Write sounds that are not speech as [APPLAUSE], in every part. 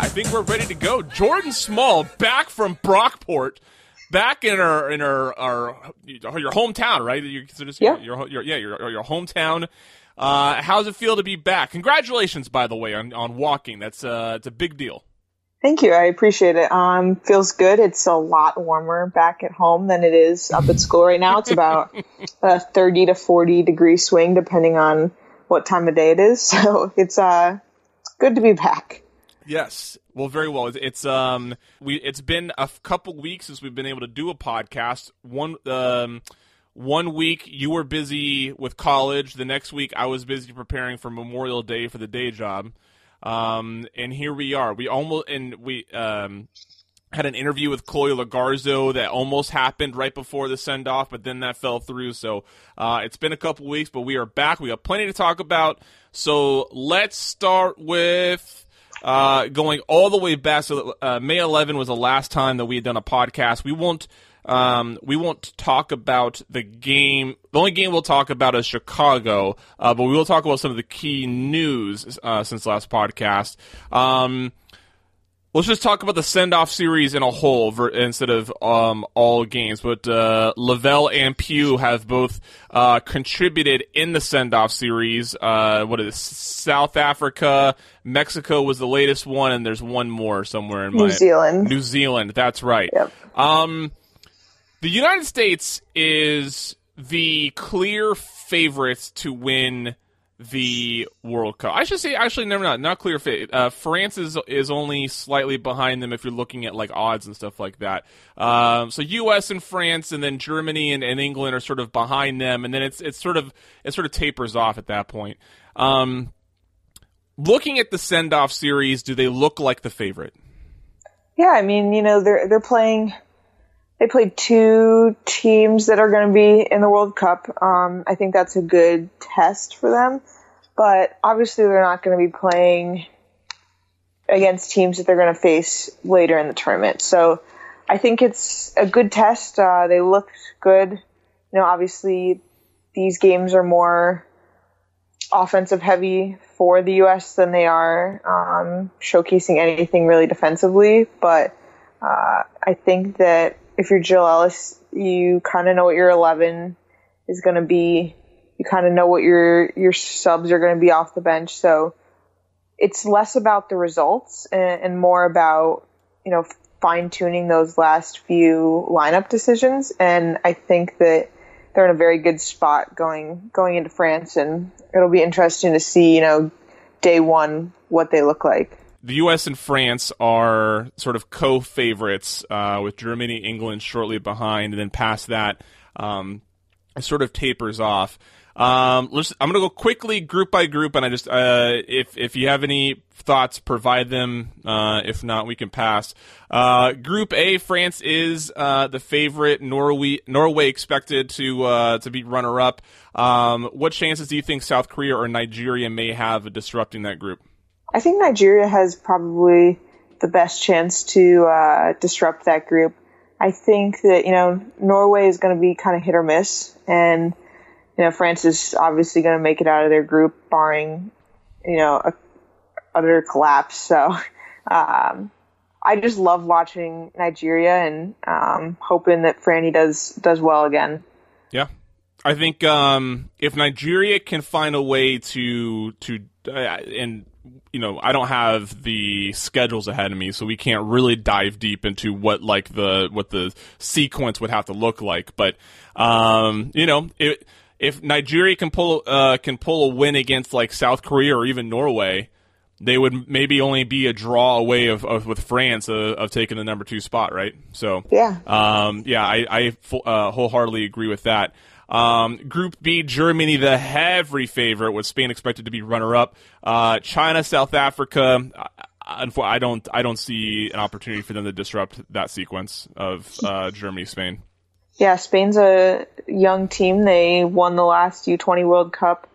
I think we're ready to go. Jordan Small back from Brockport, back in our in our, our your hometown, right? You consider Yeah. your, your yeah your your hometown. Uh, how's it feel to be back? Congratulations, by the way, on, on walking. That's uh, it's a big deal. Thank you. I appreciate it. Um, feels good. It's a lot warmer back at home than it is up at school right now. It's about [LAUGHS] a 30 to 40 degree swing depending on what time of day it is. [LAUGHS] So it's uh, it's good to be back. Yes. Well, very well. It's, um we it's been a couple weeks since we've been able to do a podcast. One um one week you were busy with college. The next week I was busy preparing for Memorial Day for the day job. Um and here we are. We almost and we um had an interview with Chloe Logarzo that almost happened right before the send off, but then that fell through. So uh, it's been a couple weeks, but we are back. We got plenty to talk about. So let's start with uh, going all the way back. So uh, May 11 was the last time that we had done a podcast. We won't. Um, we won't talk about the game. The only game we'll talk about is Chicago, uh, but we will talk about some of the key news uh, since last podcast. Um, Let's just talk about the send off series in a whole ver- instead of um, all games. But uh, Lavelle and Pugh have both uh, contributed in the send off series. Uh, what is? South Africa, Mexico was the latest one, and there's one more somewhere in New my Zealand. New Zealand. That's right. Yep. Um, the United States is the clear favorite to win the World Cup. I should say, actually, never not not clear favorite. Uh, France is is only slightly behind them if you're looking at like odds and stuff like that. Um, so U.S. and France, and then Germany and, and England are sort of behind them, and then it's it's sort of it sort of tapers off at that point. Um, looking at the send off series, do they look like the favorite? Yeah, I mean, you know, they're they're playing. They played two teams that are going to be in the World Cup. Um, I think that's a good test for them, but obviously they're not going to be playing against teams that they're going to face later in the tournament. So I think it's a good test. Uh, they looked good. You know, obviously these games are more offensive heavy for the U.S. than they are um, showcasing anything really defensively. But uh, I think that if you're Jill Ellis, you kind of know what your 11 is going to be. You kind of know what your your subs are going to be off the bench. So it's less about the results and, and more about you know fine tuning those last few lineup decisions. And I think that they're in a very good spot going going into France, and it'll be interesting to see you know day one what they look like. The U.S. and France are sort of co-favorites, uh, with Germany, England shortly behind, and then past that, um, it sort of tapers off. Um, let's, I'm going to go quickly, group by group, and I just uh, if if you have any thoughts, provide them. Uh, if not, we can pass. Uh, group A, France is uh, the favorite. Norway Norway expected to uh, to be runner up. Um, what chances do you think South Korea or Nigeria may have of disrupting that group? I think Nigeria has probably the best chance to uh, disrupt that group. I think that you know Norway is going to be kind of hit or miss, and you know France is obviously going to make it out of their group, barring you know a utter collapse. So [LAUGHS] um, I just love watching Nigeria and um, hoping that Franny does does well again. Yeah, I think um, if Nigeria can find a way to to uh, and you know I don't have the schedules ahead of me, so we can't really dive deep into what like the what the sequence would have to look like. But um, you know, it, if Nigeria can pull uh, can pull a win against like South Korea or even Norway. They would maybe only be a draw away of, of with France uh, of taking the number two spot, right? So Yeah. um, yeah, I, I uh, wholeheartedly agree with that. Um, Group B, Germany, the heavy favorite, with Spain expected to be runner-up. Uh, China, South Africa. I, I don't, I don't see an opportunity for them to disrupt that sequence of uh, Germany, Spain. Yeah, Spain's a young team. They won the last U20 World Cup,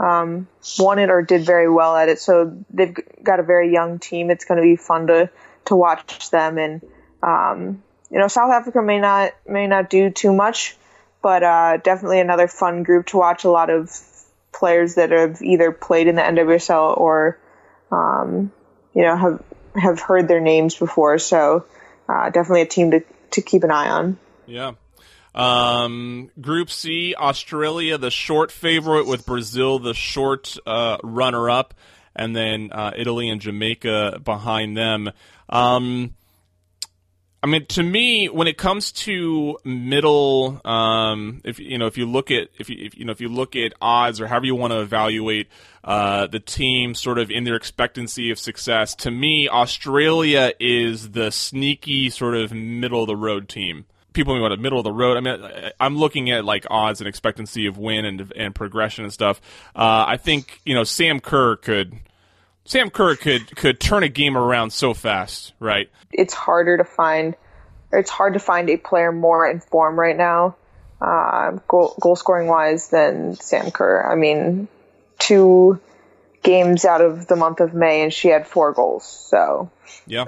um, won it or did very well at it. So they've got a very young team. It's going to be fun to to watch them. And um, you know, South Africa may not may not do too much, but uh, definitely another fun group to watch. A lot of players that have either played in the NWSL or um, you know have have heard their names before. So uh, definitely a team to to keep an eye on. Yeah. Um, Group C, Australia, the short favorite, with Brazil, the short uh, runner up, and then uh, Italy and Jamaica behind them. Um, I mean, to me, when it comes to middle, um, if you know, if you look at if you if, you know if you look at odds or however you want to evaluate uh, the team, sort of in their expectancy of success, to me, Australia is the sneaky sort of middle of the road team. People want a middle of the road. I mean, I'm looking at like odds and expectancy of win and and progression and stuff. Uh, I think you know Sam Kerr could Sam Kerr could could turn a game around so fast, right? It's harder to find. It's hard to find a player more in form right now, uh, goal, goal scoring wise, than Sam Kerr. I mean, two games out of the month of May, and she had four goals. So yeah.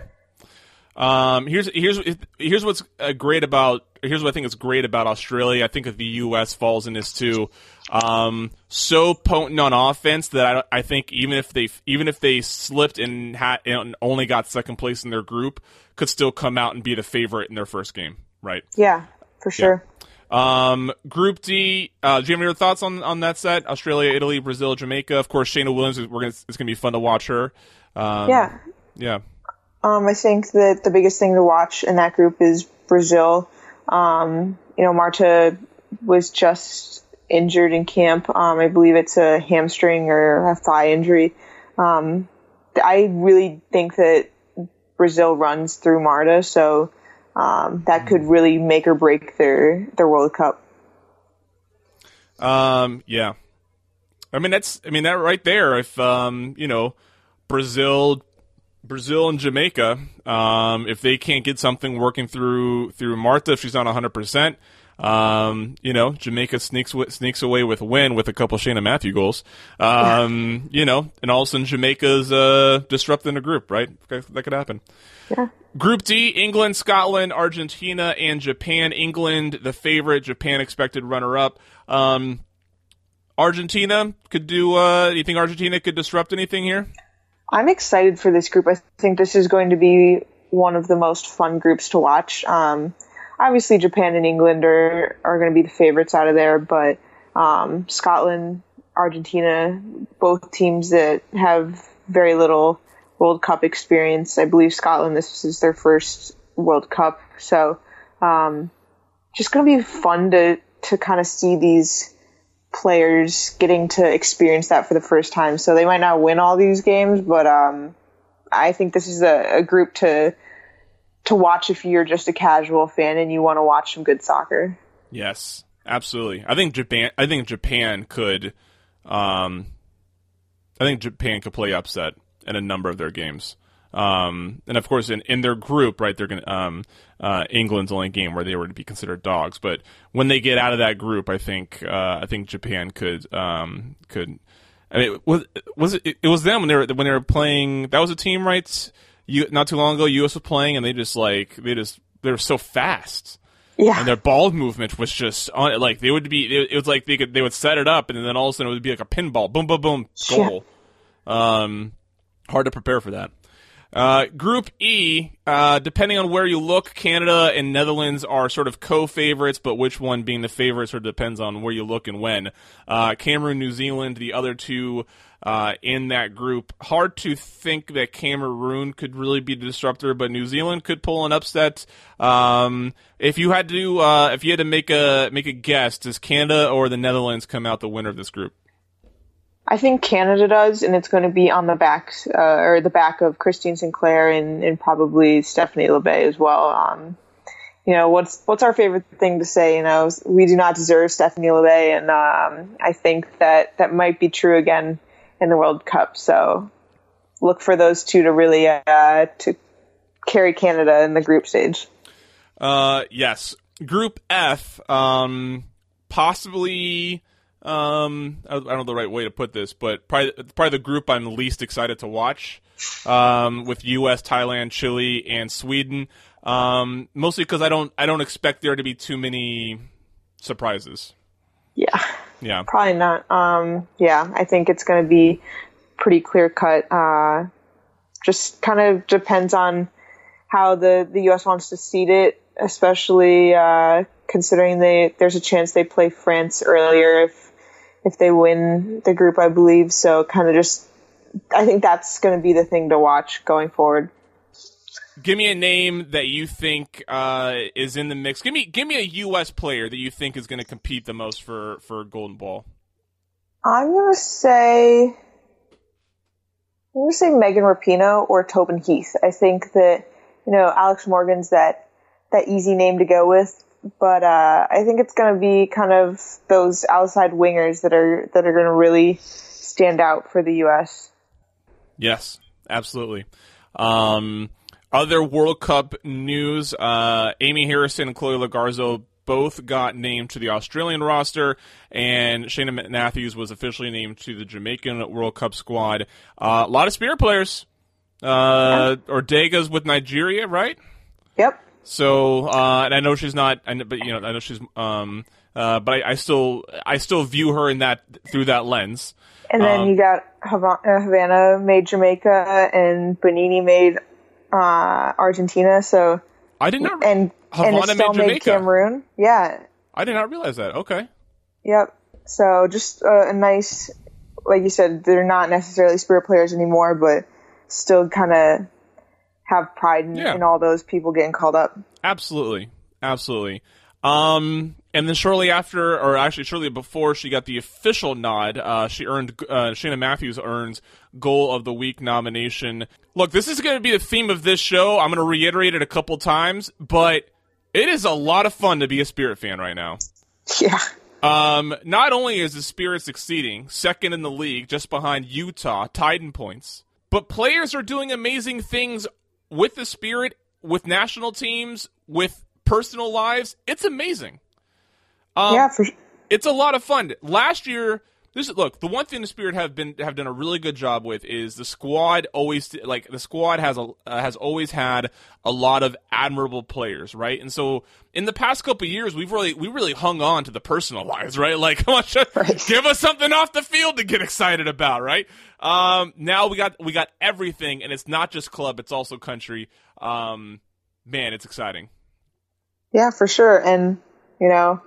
Um, here's here's here's what's uh, great about here's what I think is great about Australia. I think that the U.S. falls in this too. Um, so potent on offense that I, I think even if they even if they slipped and, had, and only got second place in their group, could still come out and be the favorite in their first game, right? Yeah, for sure. Yeah. Um, Group D. Uh, do you have any thoughts on on that set? Australia, Italy, Brazil, Jamaica. Of course, Cheyna Williams. We're gonna, it's going to be fun to watch her. Um, yeah. Yeah. Um, I think that the biggest thing to watch in that group is Brazil. Um, you know, Marta was just injured in camp. Um, I believe it's a hamstring or a thigh injury. Um, I really think that Brazil runs through Marta, so um, that could really make or break their their World Cup. Um, yeah, I mean that's I mean that right there. If um, you know Brazil, Brazil and Jamaica, um, if they can't get something working through through Marta, if she's not hundred percent, um, you know, Jamaica sneaks sneaks away with a win with a couple Cheyna Matthew goals. Um. You know, and all of a sudden Jamaica's uh, disrupting the group, right? That could happen. Yeah. Group D: England, Scotland, Argentina, and Japan. England, the favorite. Japan, expected runner-up. Um, Argentina could do. Uh, do you think Argentina could disrupt anything here? I'm excited for this group. I think this is going to be one of the most fun groups to watch. Um, obviously Japan and England are are going to be the favorites out of there, but um, Scotland, Argentina, both teams that have very little World Cup experience. I believe Scotland this is their first World Cup, so um, just going to be fun to to kind of see these players getting to experience that for the first time. So they might not win all these games, but um, I think this is a, a group to to watch if you're just a casual fan and you want to watch some good soccer. Yes, absolutely. I think Japan. I think Japan could. Um, I think Japan could play upset in a number of their games. Um, and of course, in, in their group, right, they're going to um, uh, England's only game where they were to be considered dogs. But when they get out of that group, I think uh, I think Japan could um, could. I mean, was was it? It was them when they were when they were playing. That was a team, right? you not too long ago, U.S. was playing, and they just like they just they were so fast. Yeah. And their ball movement was just on it. like they would be. It, was like they could they would set it up, and then all of a sudden it would be like a pinball, boom, boom, boom, goal. Yeah. Um, hard to prepare for that. Uh, group E, uh, depending on where you look, Canada and Netherlands are sort of co-favorites, but which one being the favorite sort of depends on where you look and when. Uh, Cameroon, New Zealand, the other two uh, in that group. Hard to think that Cameroon could really be the disruptor, but New Zealand could pull an upset. Um, if you had to, uh, if you had to make a make a guess, does Canada or the Netherlands come out the winner of this group? I think Canada does, and it's going to be on the back uh, or the back of Christine Sinclair and, and probably Stephanie Labbé as well. Um, you know, what's what's our favorite thing to say? You know, we do not deserve Stephanie Labbé, and um, I think that that might be true again in the World Cup. So look for those two to really uh, to carry Canada in the group stage. Uh, yes, Group F, um, possibly um, I don't know the right way to put this, but probably, probably the group I'm least excited to watch um, with U.S., Thailand, Chile, and Sweden. Um, mostly because I don't I don't expect there to be too many surprises. Yeah. Yeah. Probably not. Um, yeah, I think it's going to be pretty clear cut. Uh, just kind of depends on how the, the U.S. wants to seed it, especially uh, considering they there's a chance they play France earlier if if they win the group, I believe. So kind of just, I think that's going to be the thing to watch going forward. Give me a name that you think uh, is in the mix. Give me give me a U.S. player that you think is going to compete the most for for Golden Ball. I'm gonna say I'm gonna say Megan Rapinoe or Tobin Heath. I think that you know Alex Morgan's that that easy name to go with, but uh, I think it's gonna be kind of those outside wingers that are that are gonna really stand out for the U.S. Yes, absolutely. Um, other World Cup news: uh, Amy Harrison and Chloe Logarzo both got named to the Australian roster, and Cheyna Matthews was officially named to the Jamaican World Cup squad. Uh, a lot of spear players. Uh, Ordega's with Nigeria, right? Yep. So, uh, and I know she's not, I know, but you know, I know she's, um, uh, but I, I, still, I still view her in that through that lens. And then um, you got Havana made Jamaica, and Banini made uh, Argentina. So I did not. And Havana and Estelle made, made Cameroon. Yeah. I did not realize that. Okay. Yep. So just a, a nice, like you said, they're not necessarily spirit players anymore, but still kind of have pride in, yeah. in, all those people getting called up. Absolutely, absolutely. Um, and then shortly after, or actually shortly before she got the official nod, uh, she earned uh, Cheyna Matthews earns Goal of the Week nomination. Look, this is going to be the theme of this show. I'm going to reiterate it a couple times, but it is a lot of fun to be a Spirit fan right now. Yeah. Um, not only is the Spirit succeeding, second in the league, just behind Utah, tied in points, but players are doing amazing things with the Spirit, with national teams, with personal lives. It's amazing. Um, yeah, for It's a lot of fun. Last year, this look the one thing the Spirit have been have done a really good job with is the squad always like the squad has a uh, has always had a lot of admirable players, right? And so in the past couple years, we've really we really hung on to the personal [LAUGHS] lives, right? Like, come on, right. give us something off the field to get excited about, right? Um, now we got we got everything, and it's not just club; it's also country. Um, man, it's exciting. Yeah, for sure, and you know,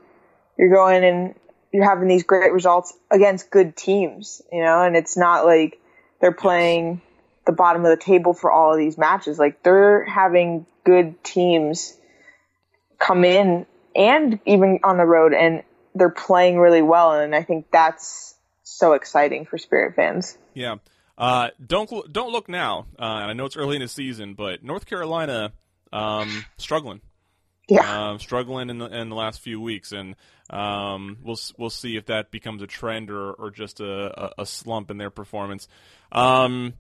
you're going and you're having these great results against good teams, you know, and it's not like they're playing the bottom of the table for all of these matches. Like they're having good teams come in and even on the road and they're playing really well and I think that's so exciting for Spirit fans. Yeah. Uh, don't don't look now. Uh, I know it's early in the season, but North Carolina um, struggling. Yeah, um, struggling in the in the last few weeks, and um, we'll we'll see if that becomes a trend or or just a, a slump in their performance. Um,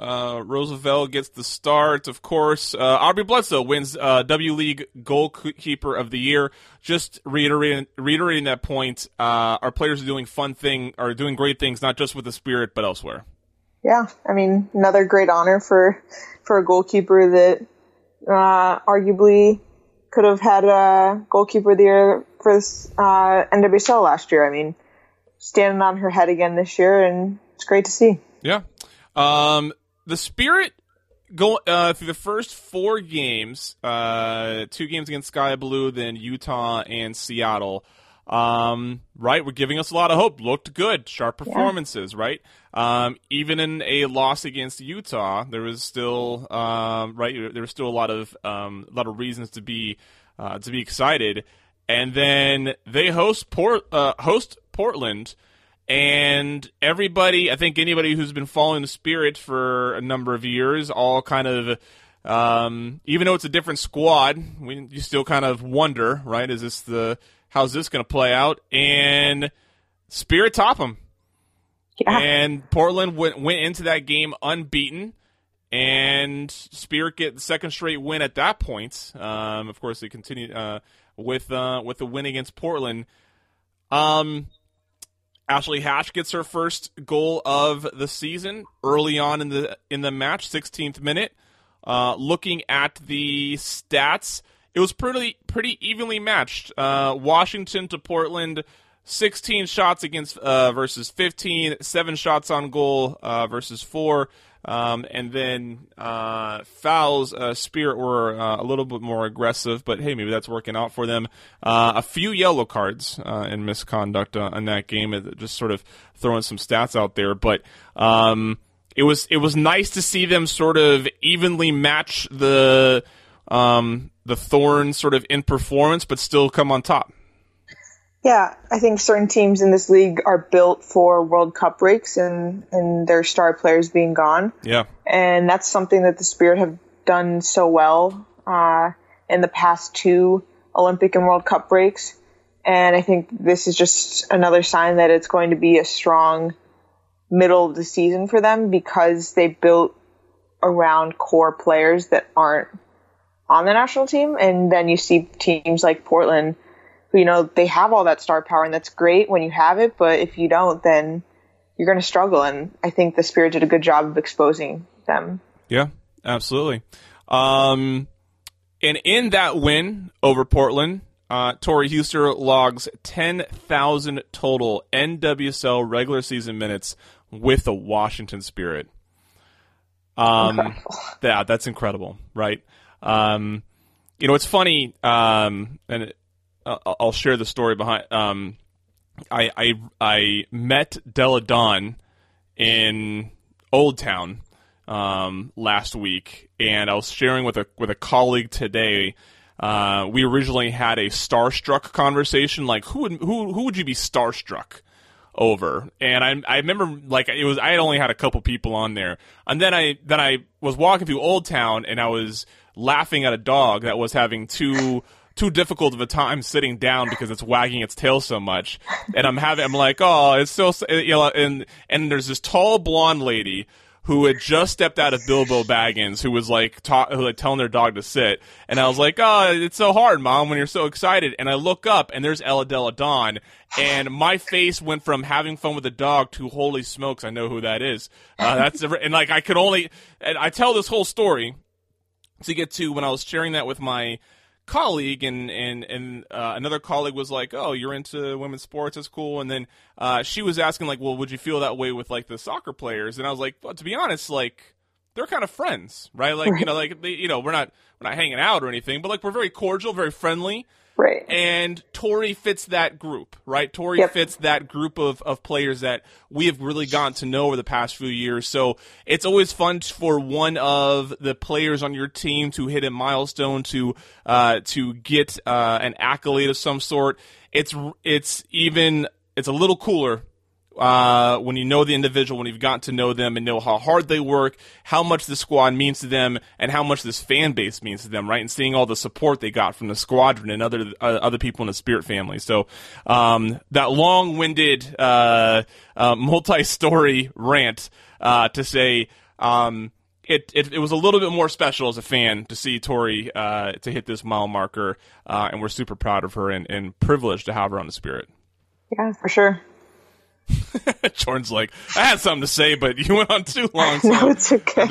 uh, Roosevelt gets the start, of course. Uh, Aubrey Bledsoe wins uh, W League Goalkeeper of the Year. Just reiterating, reiterating that point, uh, our players are doing fun thing, are doing great things, not just with the Spirit, but elsewhere. Yeah, I mean, another great honor for for a goalkeeper that uh, arguably could have had a goalkeeper of the year for this uh, NWSL last year. I mean, standing on her head again this year, and it's great to see. Yeah. Um, the Spirit go uh, through the first four games, uh, two games against Sky Blue, then Utah and Seattle. Um, right, we're giving us a lot of hope. Looked good, sharp performances, yeah. right? Um, even in a loss against Utah, there was still um, right. There was still a lot of um, a lot of reasons to be uh, to be excited. And then they host Port uh, host Portland, and everybody. I think anybody who's been following the Spirit for a number of years, all kind of. Um, even though it's a different squad, we, you still kind of wonder, right? Is this the how's this going to play out? And Spirit top them yeah. And Portland went went into that game unbeaten, and Spirit get the second straight win at that point. Um, of course, they continued uh, with uh, with the win against Portland. Um, Ashley Hatch gets her first goal of the season early on in the in the match, 16th minute. Uh, looking at the stats, it was pretty pretty evenly matched. Uh, Washington to Portland 16 shots against uh, versus 15, seven shots on goal uh, versus four. Um, and then uh, Fowles, uh, Spirit were uh, a little bit more aggressive, but hey, maybe that's working out for them. Uh, a few yellow cards in misconduct in that game, just sort of throwing some stats out there. But um, it was it was nice to see them sort of evenly match the um, the Thorns sort of in performance, but still come on top. Yeah, I think certain teams in this league are built for World Cup breaks and, and their star players being gone. Yeah. And that's something that the Spirit have done so well uh, in the past two Olympic and World Cup breaks. And I think this is just another sign that it's going to be a strong middle of the season for them because they built around core players that aren't on the national team. And then you see teams like Portland who, – you know, they have all that star power and that's great when you have it, but if you don't, then you're going to struggle. And I think the Spirit did a good job of exposing them. Yeah, absolutely. Um, and in that win over Portland, uh, Tori Huster logs 10,000 total NWSL regular season minutes with the Washington Spirit. Um, yeah, that's incredible, right? Um, you know, it's funny, um, and uh, I'll share the story behind. Um, I, I I met Delle Donne in Old Town um, last week, and I was sharing with a with a colleague today. Uh, we originally had a starstruck conversation, like who would who who would you be starstruck over? And I I remember like it was I had only had a couple people on there, and then I then I was walking through Old Town, and I was laughing at a dog that was having two too difficult of a time sitting down because it's wagging its tail so much. And I'm having, I'm like, oh, it's so, you know, and, and there's this tall blonde lady who had just stepped out of Bilbo Baggins, who was like, ta- who like telling their dog to sit. And I was like, oh, it's so hard, mom, when you're so excited. And I look up and there's Ella Delle Donne. And my face went from having fun with the dog to holy smokes, I know who that is. Uh, that's, and like, I could only, and I tell this whole story to get to when I was sharing that with my, colleague and and and uh, another colleague was like, "Oh, you're into women's sports. That's cool." And then uh, she was asking like, "Well, would you feel that way with like the soccer players?" And I was like, "Well, to be honest, like." They're kind of friends, right? Like you know, like they, you know, we're not we're not hanging out or anything, but like we're very cordial, very friendly. Right. And Tori fits that group, right? Tori yep. fits that group of, of players that we have really gotten to know over the past few years. So it's always fun for one of the players on your team to hit a milestone, to uh, to get uh, an accolade of some sort. It's it's even it's a little cooler uh, when you know the individual, when you've gotten to know them and know how hard they work, how much the squad means to them, and how much this fan base means to them, right? And seeing all the support they got from the squadron and other uh, other people in the Spirit family. So um, that long-winded, uh, uh multi-story rant uh, to say. Um, it, it, it, was a little bit more special as a fan to see Tori uh, to hit this mile marker, and we're super proud of her and, and privileged to have her on the Spirit. Yeah, for sure. [LAUGHS] Jordan's like, I had something to say, but you went on too long. So. [LAUGHS] no, it's okay.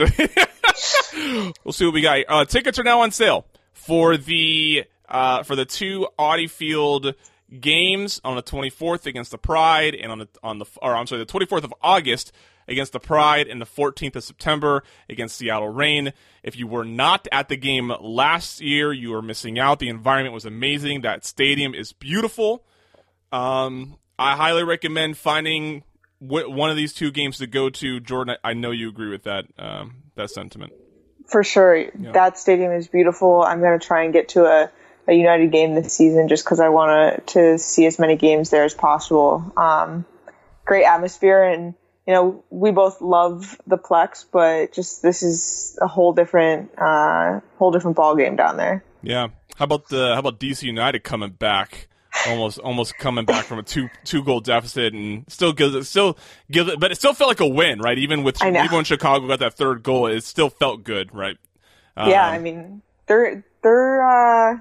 [LAUGHS] we'll see what we got. Uh, tickets are now on sale for the uh, for the two Audi Field games on the 24th against the Pride, and on the on the or I'm sorry, the 24th of August against the Pride, and the 14th of September against Seattle Reign. If you were not at the game last year, you are missing out. The environment was amazing. That stadium is beautiful. Um, I highly recommend finding one of these two games to go to. Jordan, I know you agree with that um, that sentiment. For sure, yeah. that stadium is beautiful. I'm going to try and get to a, a United game this season just because I want to see as many games there as possible. Um, great atmosphere, and you know we both love the Plex, but just this is a whole different uh, whole different ball game down there. Yeah. How about the how about DC United coming back? Almost almost coming back from a two two goal deficit and still gives it still gives it, but it still felt like a win, right? Even with even when Chicago got that third goal, it still felt good, right? Um, yeah, I mean they're they're uh,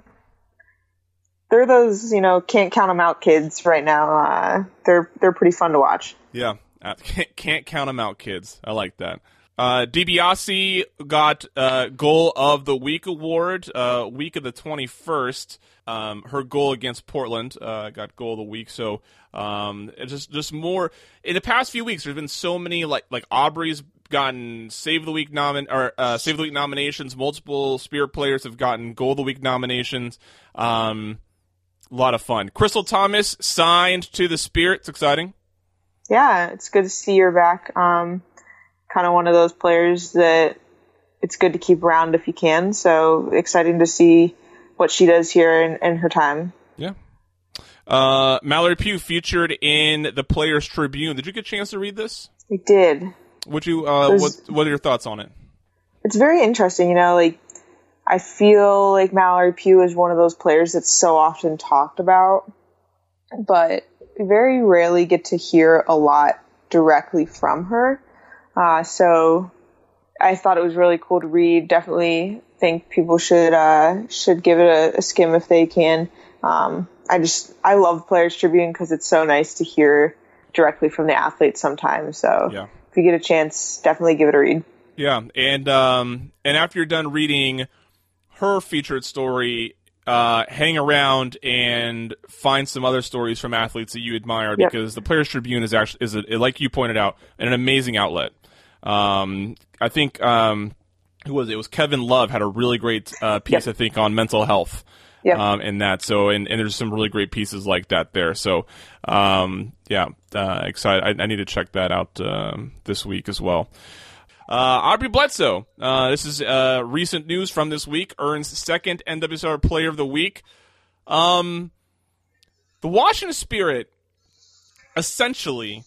they're those you know can't count them out kids right now. Uh, they're they're pretty fun to watch. Yeah, uh, can't, can't count them out, kids. I like that. Uh, DiBiase got uh, Goal of the Week award, uh, week of the 21st. Um, her goal against Portland uh, got Goal of the Week. So um, just just more in the past few weeks, there's been so many like like Aubrey's gotten Save the Week nomin or uh, Save the Week nominations. Multiple Spirit players have gotten Goal of the Week nominations. Um, a lot of fun. Crystal Thomas signed to the Spirit. It's exciting. Yeah, it's good to see her back. Um, kind of one of those players that it's good to keep around if you can. So exciting to see what she does here in, in her time. Yeah. Uh, Mallory Pugh featured in the Players Tribune. Did you get a chance to read this? I did. Would you? Uh, was, what What are your thoughts on it? It's very interesting. You know, like I feel like Mallory Pugh is one of those players that's so often talked about, but very rarely get to hear a lot directly from her. Uh, so I thought it was really cool to read. Definitely think people should uh, should give it a, a, skim if they can. Um, I just I love Players Tribune because it's so nice to hear directly from the athletes sometimes. So yeah. if you get a chance, definitely give it a read. Yeah, and um, and after you're done reading her featured story, uh, hang around and find some other stories from athletes that you admire Yep. because the Players Tribune is actually is a, like you pointed out an amazing outlet. Um, I think um, who was it? It was Kevin Love had a really great uh, piece Yep. I think on mental health. Yep. Um, and that so and, and there's some really great pieces like that there. So um, yeah, uh, excited. I, I need to check that out um, this week as well. Uh, Aubrey Bledsoe. Uh, this is uh, recent news from this week. Earns second NWSL Player of the Week. Um, the Washington Spirit essentially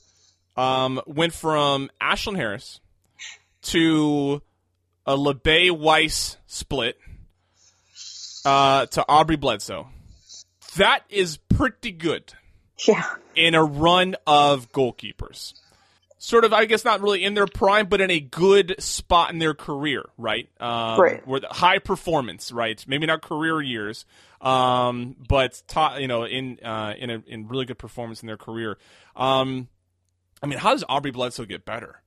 um, went from Ashlyn Harris to a Labbé Wys split uh, to Aubrey Bledsoe. That is pretty good Yeah. in a run of goalkeepers. Sort of, I guess, not really in their prime, but in a good spot in their career, right? Um, Right. Where the high performance, right? Maybe not career years, um, but ta- you know, in uh, in a in really good performance in their career. Um, I mean, how does Aubrey Bledsoe get better?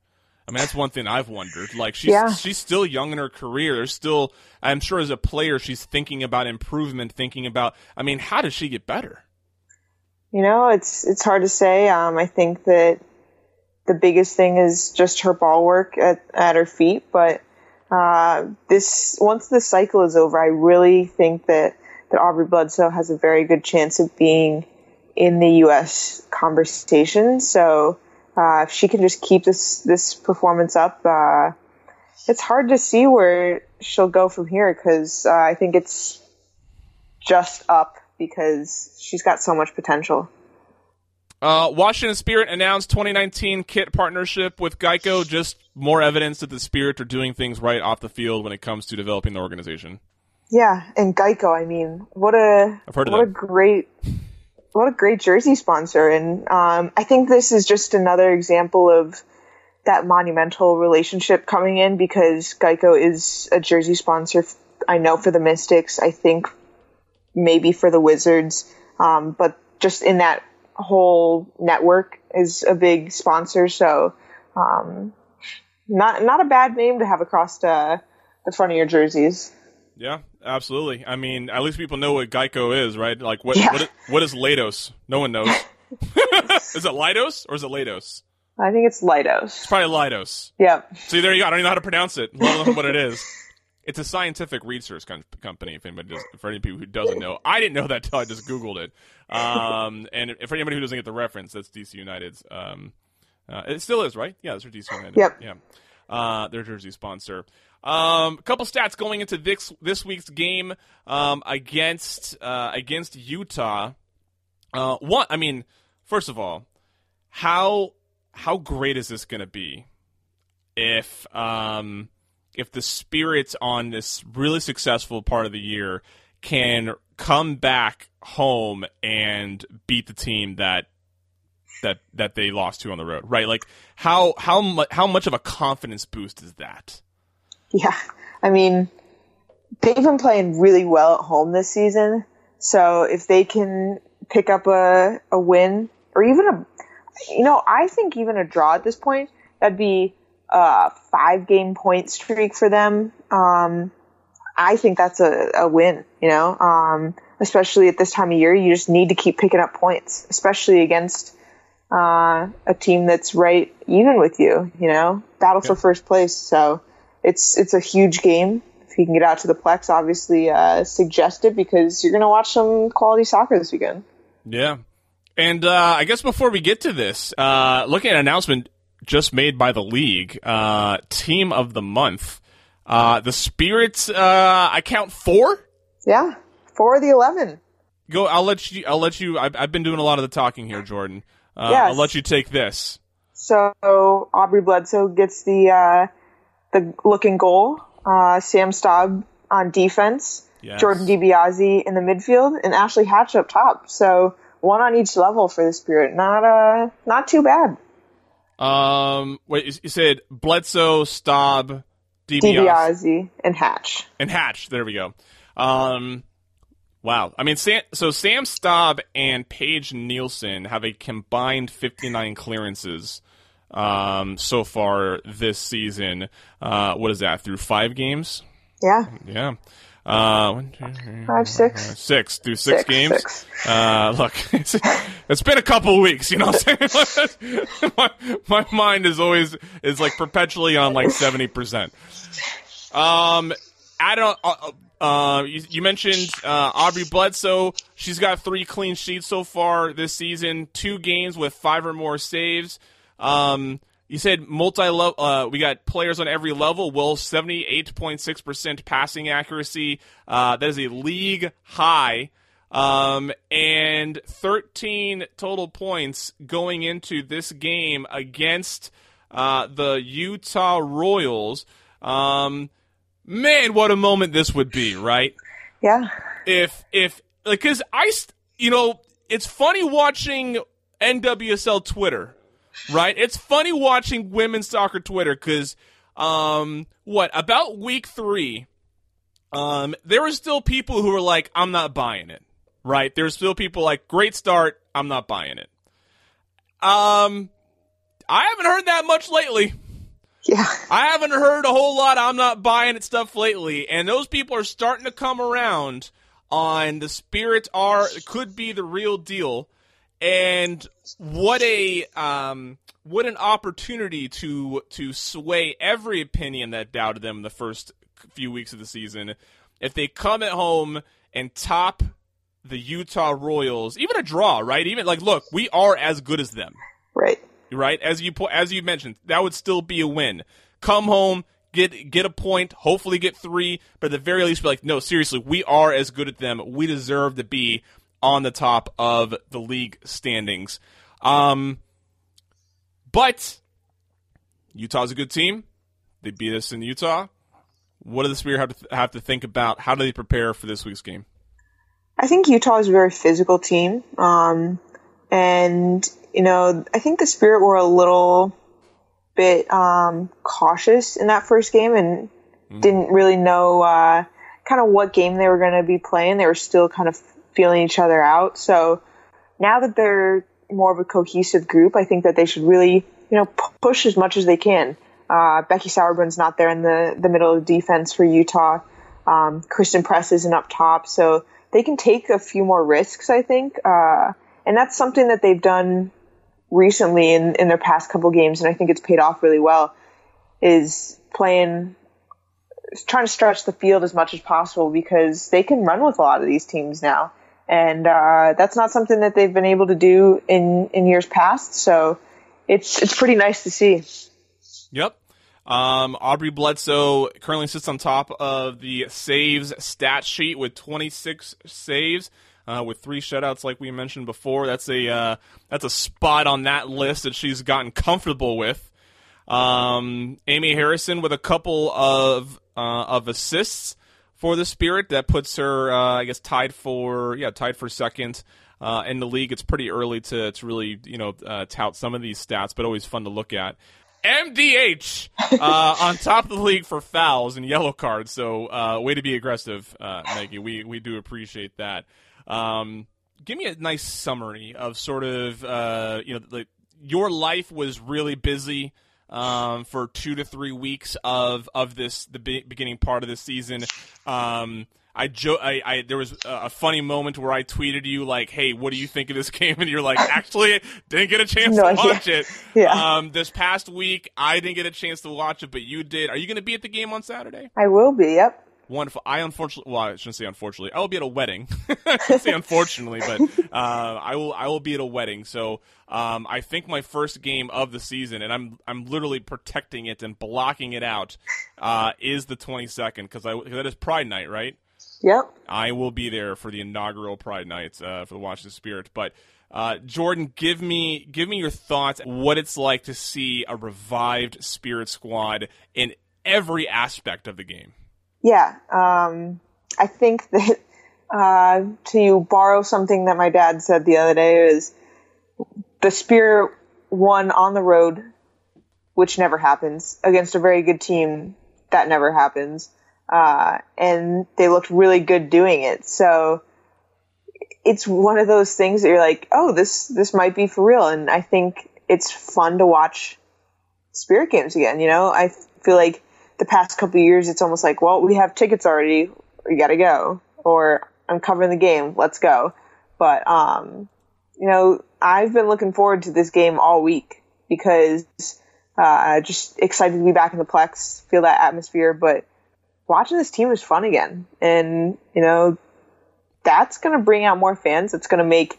I mean, that's one thing I've wondered. Like, she's Yeah. she's still young in her career. There's still, I'm sure, as a player, she's thinking about improvement, thinking about. I mean, how does she get better? You know, it's it's hard to say. Um, I think that the biggest thing is just her ball work at, at her feet. But uh, this once the cycle is over, I really think that that Aubrey Bledsoe has a very good chance of being in the U.S. conversation. So uh, if she can just keep this this performance up, uh, it's hard to see where she'll go from here because uh, I think it's just up because she's got so much potential. Uh, Washington Spirit announced 2019 kit partnership with Geico. Just more evidence that the Spirit are doing things right off the field when it comes to developing the organization. Yeah, and Geico. I mean, what a I've heard of what a great what a great jersey sponsor, and um, I think this is just another example of that monumental relationship coming in because Geico is a jersey sponsor. I know for the Mystics. I think maybe for the Wizards, um, but just in that whole network is a big sponsor. So, um, not not a bad name to have across uh, the front of your jerseys. Yeah, absolutely. I mean, at least people know what Geico is, right? Like, what Yeah. what, is, what is Lados? No one knows. [LAUGHS] is it Lidos or is it Lados? I think it's Lidos. It's probably Lidos. Yep. See, there you go. I don't even know how to pronounce it. let alone what it is. It's a scientific research com- company. If anybody does, for any people who doesn't know, I didn't know that till I just googled it. Um, and if for anybody who doesn't get the reference, that's DC United's. Um, uh, it still is, right? Yeah, that's their DC United. Yep. Yeah, uh, their jersey sponsor. Um, a couple stats going into this this week's game um, against uh, against Utah. Uh, one, I mean, first of all, how how great is this going to be if um, if the spirits on this really successful part of the year can come back home and beat the team that that that they lost to on the road, right? Like how how how much of a confidence boost is that? Yeah. I mean, they've been playing really well at home this season. So if they can pick up a, a win or even a, you know, I think even a draw at this point, that'd be a five game point streak for them. Um, I think that's a, a win, you know, um, especially at this time of year. You just need to keep picking up points, especially against uh, a team that's right even with you. You know, battle for first place. So it's it's a huge game. If you can get out to the Plex, obviously uh, suggest it because you're going to watch some quality soccer this weekend. Yeah, and uh, I guess before we get to this, uh, looking at an announcement just made by the league, uh, team of the month, uh, the Spirits. Uh, I count four. Yeah, four of the eleven. Go. I'll let you. I'll let you. I've, I've been doing a lot of the talking here, Jordan. Uh, Yes. I'll let you take this. So Aubrey Bledsoe gets the uh, the looking goal. Uh, Sam Staab on defense. Yes. Jordan DiBiase in the midfield, and Ashley Hatch up top. So one on each level for the Spirit. Not uh, not too bad. Um, wait, you- you said Bledsoe, Staab, DiBiase, DiBiase and Hatch. and Hatch. There we go. Um, wow. I mean, Sam, so Sam Staab and Paige Nielsen have a combined 59 clearances um, so far this season. Uh, what is that? Through five games? Yeah, Yeah. Uh, one, two, three, five, six. six through six, Six, games. six. Uh, look, [LAUGHS] it's, it's been a couple weeks, you know what I'm saying? [LAUGHS] my, my mind is always, is like perpetually on like 70%. Um, I don't, uh, uh, you, you mentioned, uh, Aubrey Bledsoe. She's got three clean sheets so far this season, two games with five or more saves. Um, you said multi level. Uh, we got players on every level. Will seventy eight point six percent passing accuracy. Uh, that is a league high. Um, and thirteen total points going into this game against uh, the Utah Royals. Um, man, what a moment this would be, right? Yeah, if if like because I you know it's funny watching NWSL Twitter, right? It's funny watching women's soccer Twitter because um what about week three, um there were still people who were like I'm not buying it, right? There's still people like great start, I'm not buying it. Um, I haven't heard that much lately. Yeah, I haven't heard a whole lot. I'm not buying it stuff lately, and those people are starting to come around on the spirits are could be the real deal, and what a um what an opportunity to to sway every opinion that doubted them in the first few weeks of the season. If they come at home and top the Utah Royals, even a draw, right? Even like, look, we are as good as them right. Right? As you as you mentioned, that would still be a win. Come home, get get a point, hopefully get three, but at the very least, be like, no, seriously, we are as good at them. We deserve to be on the top of the league standings. Um, but Utah's a good team. They beat us in Utah. What do the Spirit have to th- have to think about? How do they prepare for this week's game? I think Utah is a very physical team. Um, and, you know, I think the Spirit were a little bit um, cautious in that first game and didn't really know uh, kind of what game they were going to be playing. They were still kind of feeling each other out. So now that they're more of a cohesive group, I think that they should really, you know, p- push as much as they can. Uh, Becky Sauerbrunn's not there in the, the middle of the defense for Utah. Um, Christen Press isn't up top, so they can take a few more risks, I think. Uh, and that's something that they've done recently in, in their past couple games, and I think it's paid off really well, is playing, trying to stretch the field as much as possible because they can run with a lot of these teams now. And uh, that's not something that they've been able to do in, in years past, so it's it's pretty nice to see. Yep. Um, Aubrey Bledsoe currently sits on top of the saves stat sheet with 26 saves, uh, with three shutouts, like we mentioned before. That's a uh, that's a spot on that list that she's gotten comfortable with. Um, Amy Harrison with a couple of uh, of assists for the Spirit that puts her, uh, I guess, tied for yeah, tied for second. Uh, in the league, it's pretty early to, to really, you know, uh, tout some of these stats, but always fun to look at. MDH uh, [LAUGHS] on top of the league for fouls and yellow cards. So uh, way to be aggressive, uh, Maggie. We we do appreciate that. Um, give me a nice summary of sort of uh, you know like your life was really busy um, for two to three weeks of of this the be- beginning part of the season. Um, I, jo- I, I there was a funny moment where I tweeted you like, "Hey, what do you think of this [LAUGHS] game?" And you're like, "Actually, didn't get a chance no, to watch yeah. it." [LAUGHS] Yeah. Um, this past week, I didn't get a chance to watch it, but you did. Are you going to be at the game on Saturday? I will be. Yep. Wonderful. I unfortunately, well, I shouldn't say unfortunately. I will be at a wedding. [LAUGHS] I say unfortunately, but uh, I will. I will be at a wedding. So um, I think my first game of the season, and I'm I'm literally protecting it and blocking it out, uh, is the 22nd because I cause that is Pride Night, right? Yep. I will be there for the inaugural Pride Night uh, for the Washington Spirit. But uh, Jordan, give me give me your thoughts. What it's like to see a revived Spirit squad in every aspect of the game. Yeah, um, I think [LAUGHS] that uh, to borrow something that my dad said the other day is the Spirit won on the road, which never happens against a very good team. That never happens, uh, and they looked really good doing it. So it's one of those things that you're like, oh, this this might be for real, and I think it's fun to watch Spirit games again. You know, I feel like the past couple years, it's almost like, well, we have tickets already. We got to go. Or I'm covering the game. Let's go. But, um, you know, I've been looking forward to this game all week because, uh, just excited to be back in the Plex, feel that atmosphere. But watching this team is fun again. And, you know, that's going to bring out more fans. It's going to make,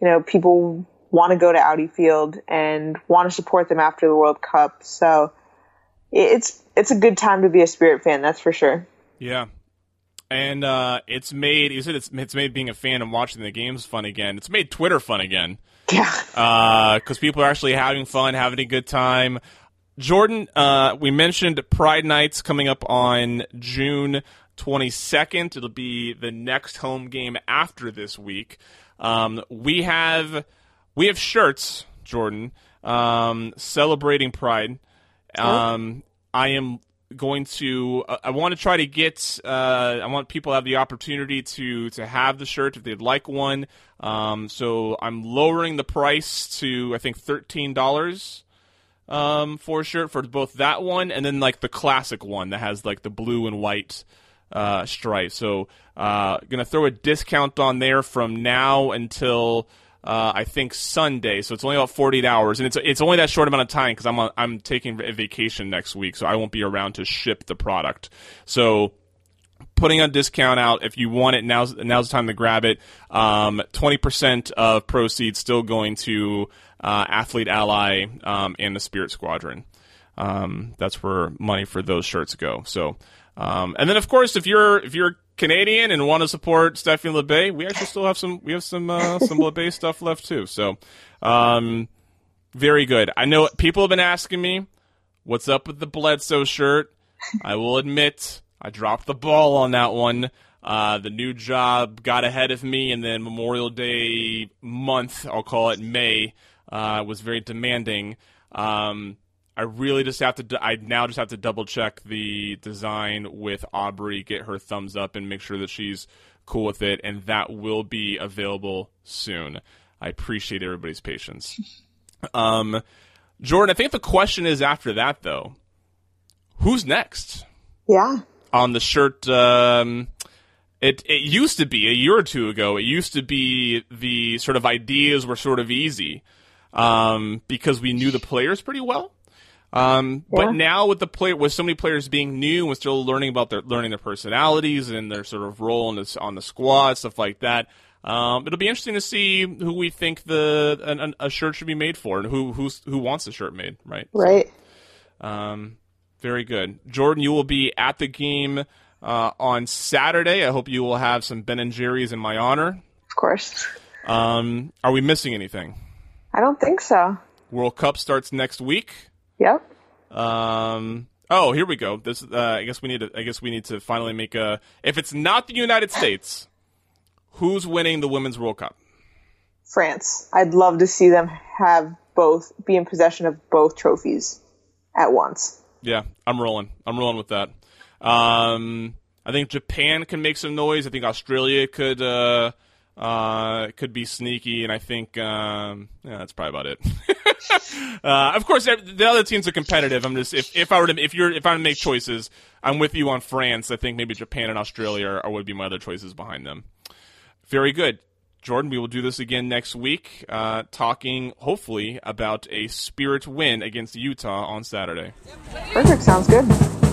you know, people want to go to Audi Field and want to support them after the World Cup. So it's it's a good time to be a Spirit fan. That's for sure. Yeah, and uh, it's made you said it's it's made being a fan and watching the games fun again. It's made Twitter fun again. [LAUGHS] Yeah, because uh, people are actually having fun, having a good time. Jordan, uh, we mentioned Pride Nights coming up on June 22nd. It'll be the next home game after this week. Um, we have we have shirts, Jordan, um, celebrating Pride. Um, I am going to. Uh, I want to try to get. Uh, I want people to have the opportunity to to have the shirt if they'd like one. Um, so I'm lowering the price to I think thirteen dollars um, for a shirt for both that one and then like the classic one that has like the blue and white uh, stripe. So uh, gonna throw a discount on there from now until uh, I think Sunday, so it's only about 48 hours, and it's it's only that short amount of time because I'm on, I'm taking a vacation next week, so I won't be around to ship the product. So putting a discount out if you want it now's now's the time to grab it. Um, twenty percent of proceeds still going to uh, Athlete Ally um, and the Spirit Squadron. Um, that's where money for those shirts go. So, um, and then of course if you're if you're Canadian and want to support Stephanie Labbé, we actually still have some we have some uh, [LAUGHS] some Labbé stuff left too. So, um, very good. I know people have been asking me what's up with the Bledsoe shirt. I will admit I dropped the ball on that one. Uh, the new job got ahead of me, and then Memorial Day month, I'll call it May, uh, was very demanding. Um, I really just have to. I now just have to double check the design with Aubrey, get her thumbs up, and make sure that she's cool with it, and that will be available soon. I appreciate everybody's patience. [LAUGHS] Um, Jordan, I think the question is after that though, who's next? Yeah. On the shirt, um, it it used to be a year or two ago. It used to be the sort of ideas were sort of easy um, because we knew the players pretty well. Um, yeah. But now with the player, with so many players being new and still learning about their learning their personalities and their sort of role in this, on the squad, stuff like that. Um, it'll be interesting to see who we think the an, a shirt should be made for and who who's, who wants the shirt made, right? Right. So, um, very good, Jordan. You will be at the game uh, on Saturday. I hope you will have some Ben and Jerry's in my honor. Of course. Um, are we missing anything? I don't think so. World Cup starts next week. Yep. Um. Oh, here we go. This. Uh, I guess we need to. I guess we need to finally make a. If it's not the United States, who's winning the Women's World Cup? France. I'd love to see them have both be in possession of both trophies at once. Yeah, I'm rolling. I'm rolling with that. Um, I think Japan can make some noise. I think Australia could. Uh, uh, could be sneaky, and I think um, yeah, that's probably about it. [LAUGHS] uh, of course, the other teams are competitive. I'm just if, if I were to if you're if I were to make choices, I'm with you on France. I think maybe Japan and Australia are, would be my other choices behind them. Very good. Jordan, we will do this again next week, uh, talking hopefully about a Spirit win against Utah on Saturday. Perfect. Sounds good.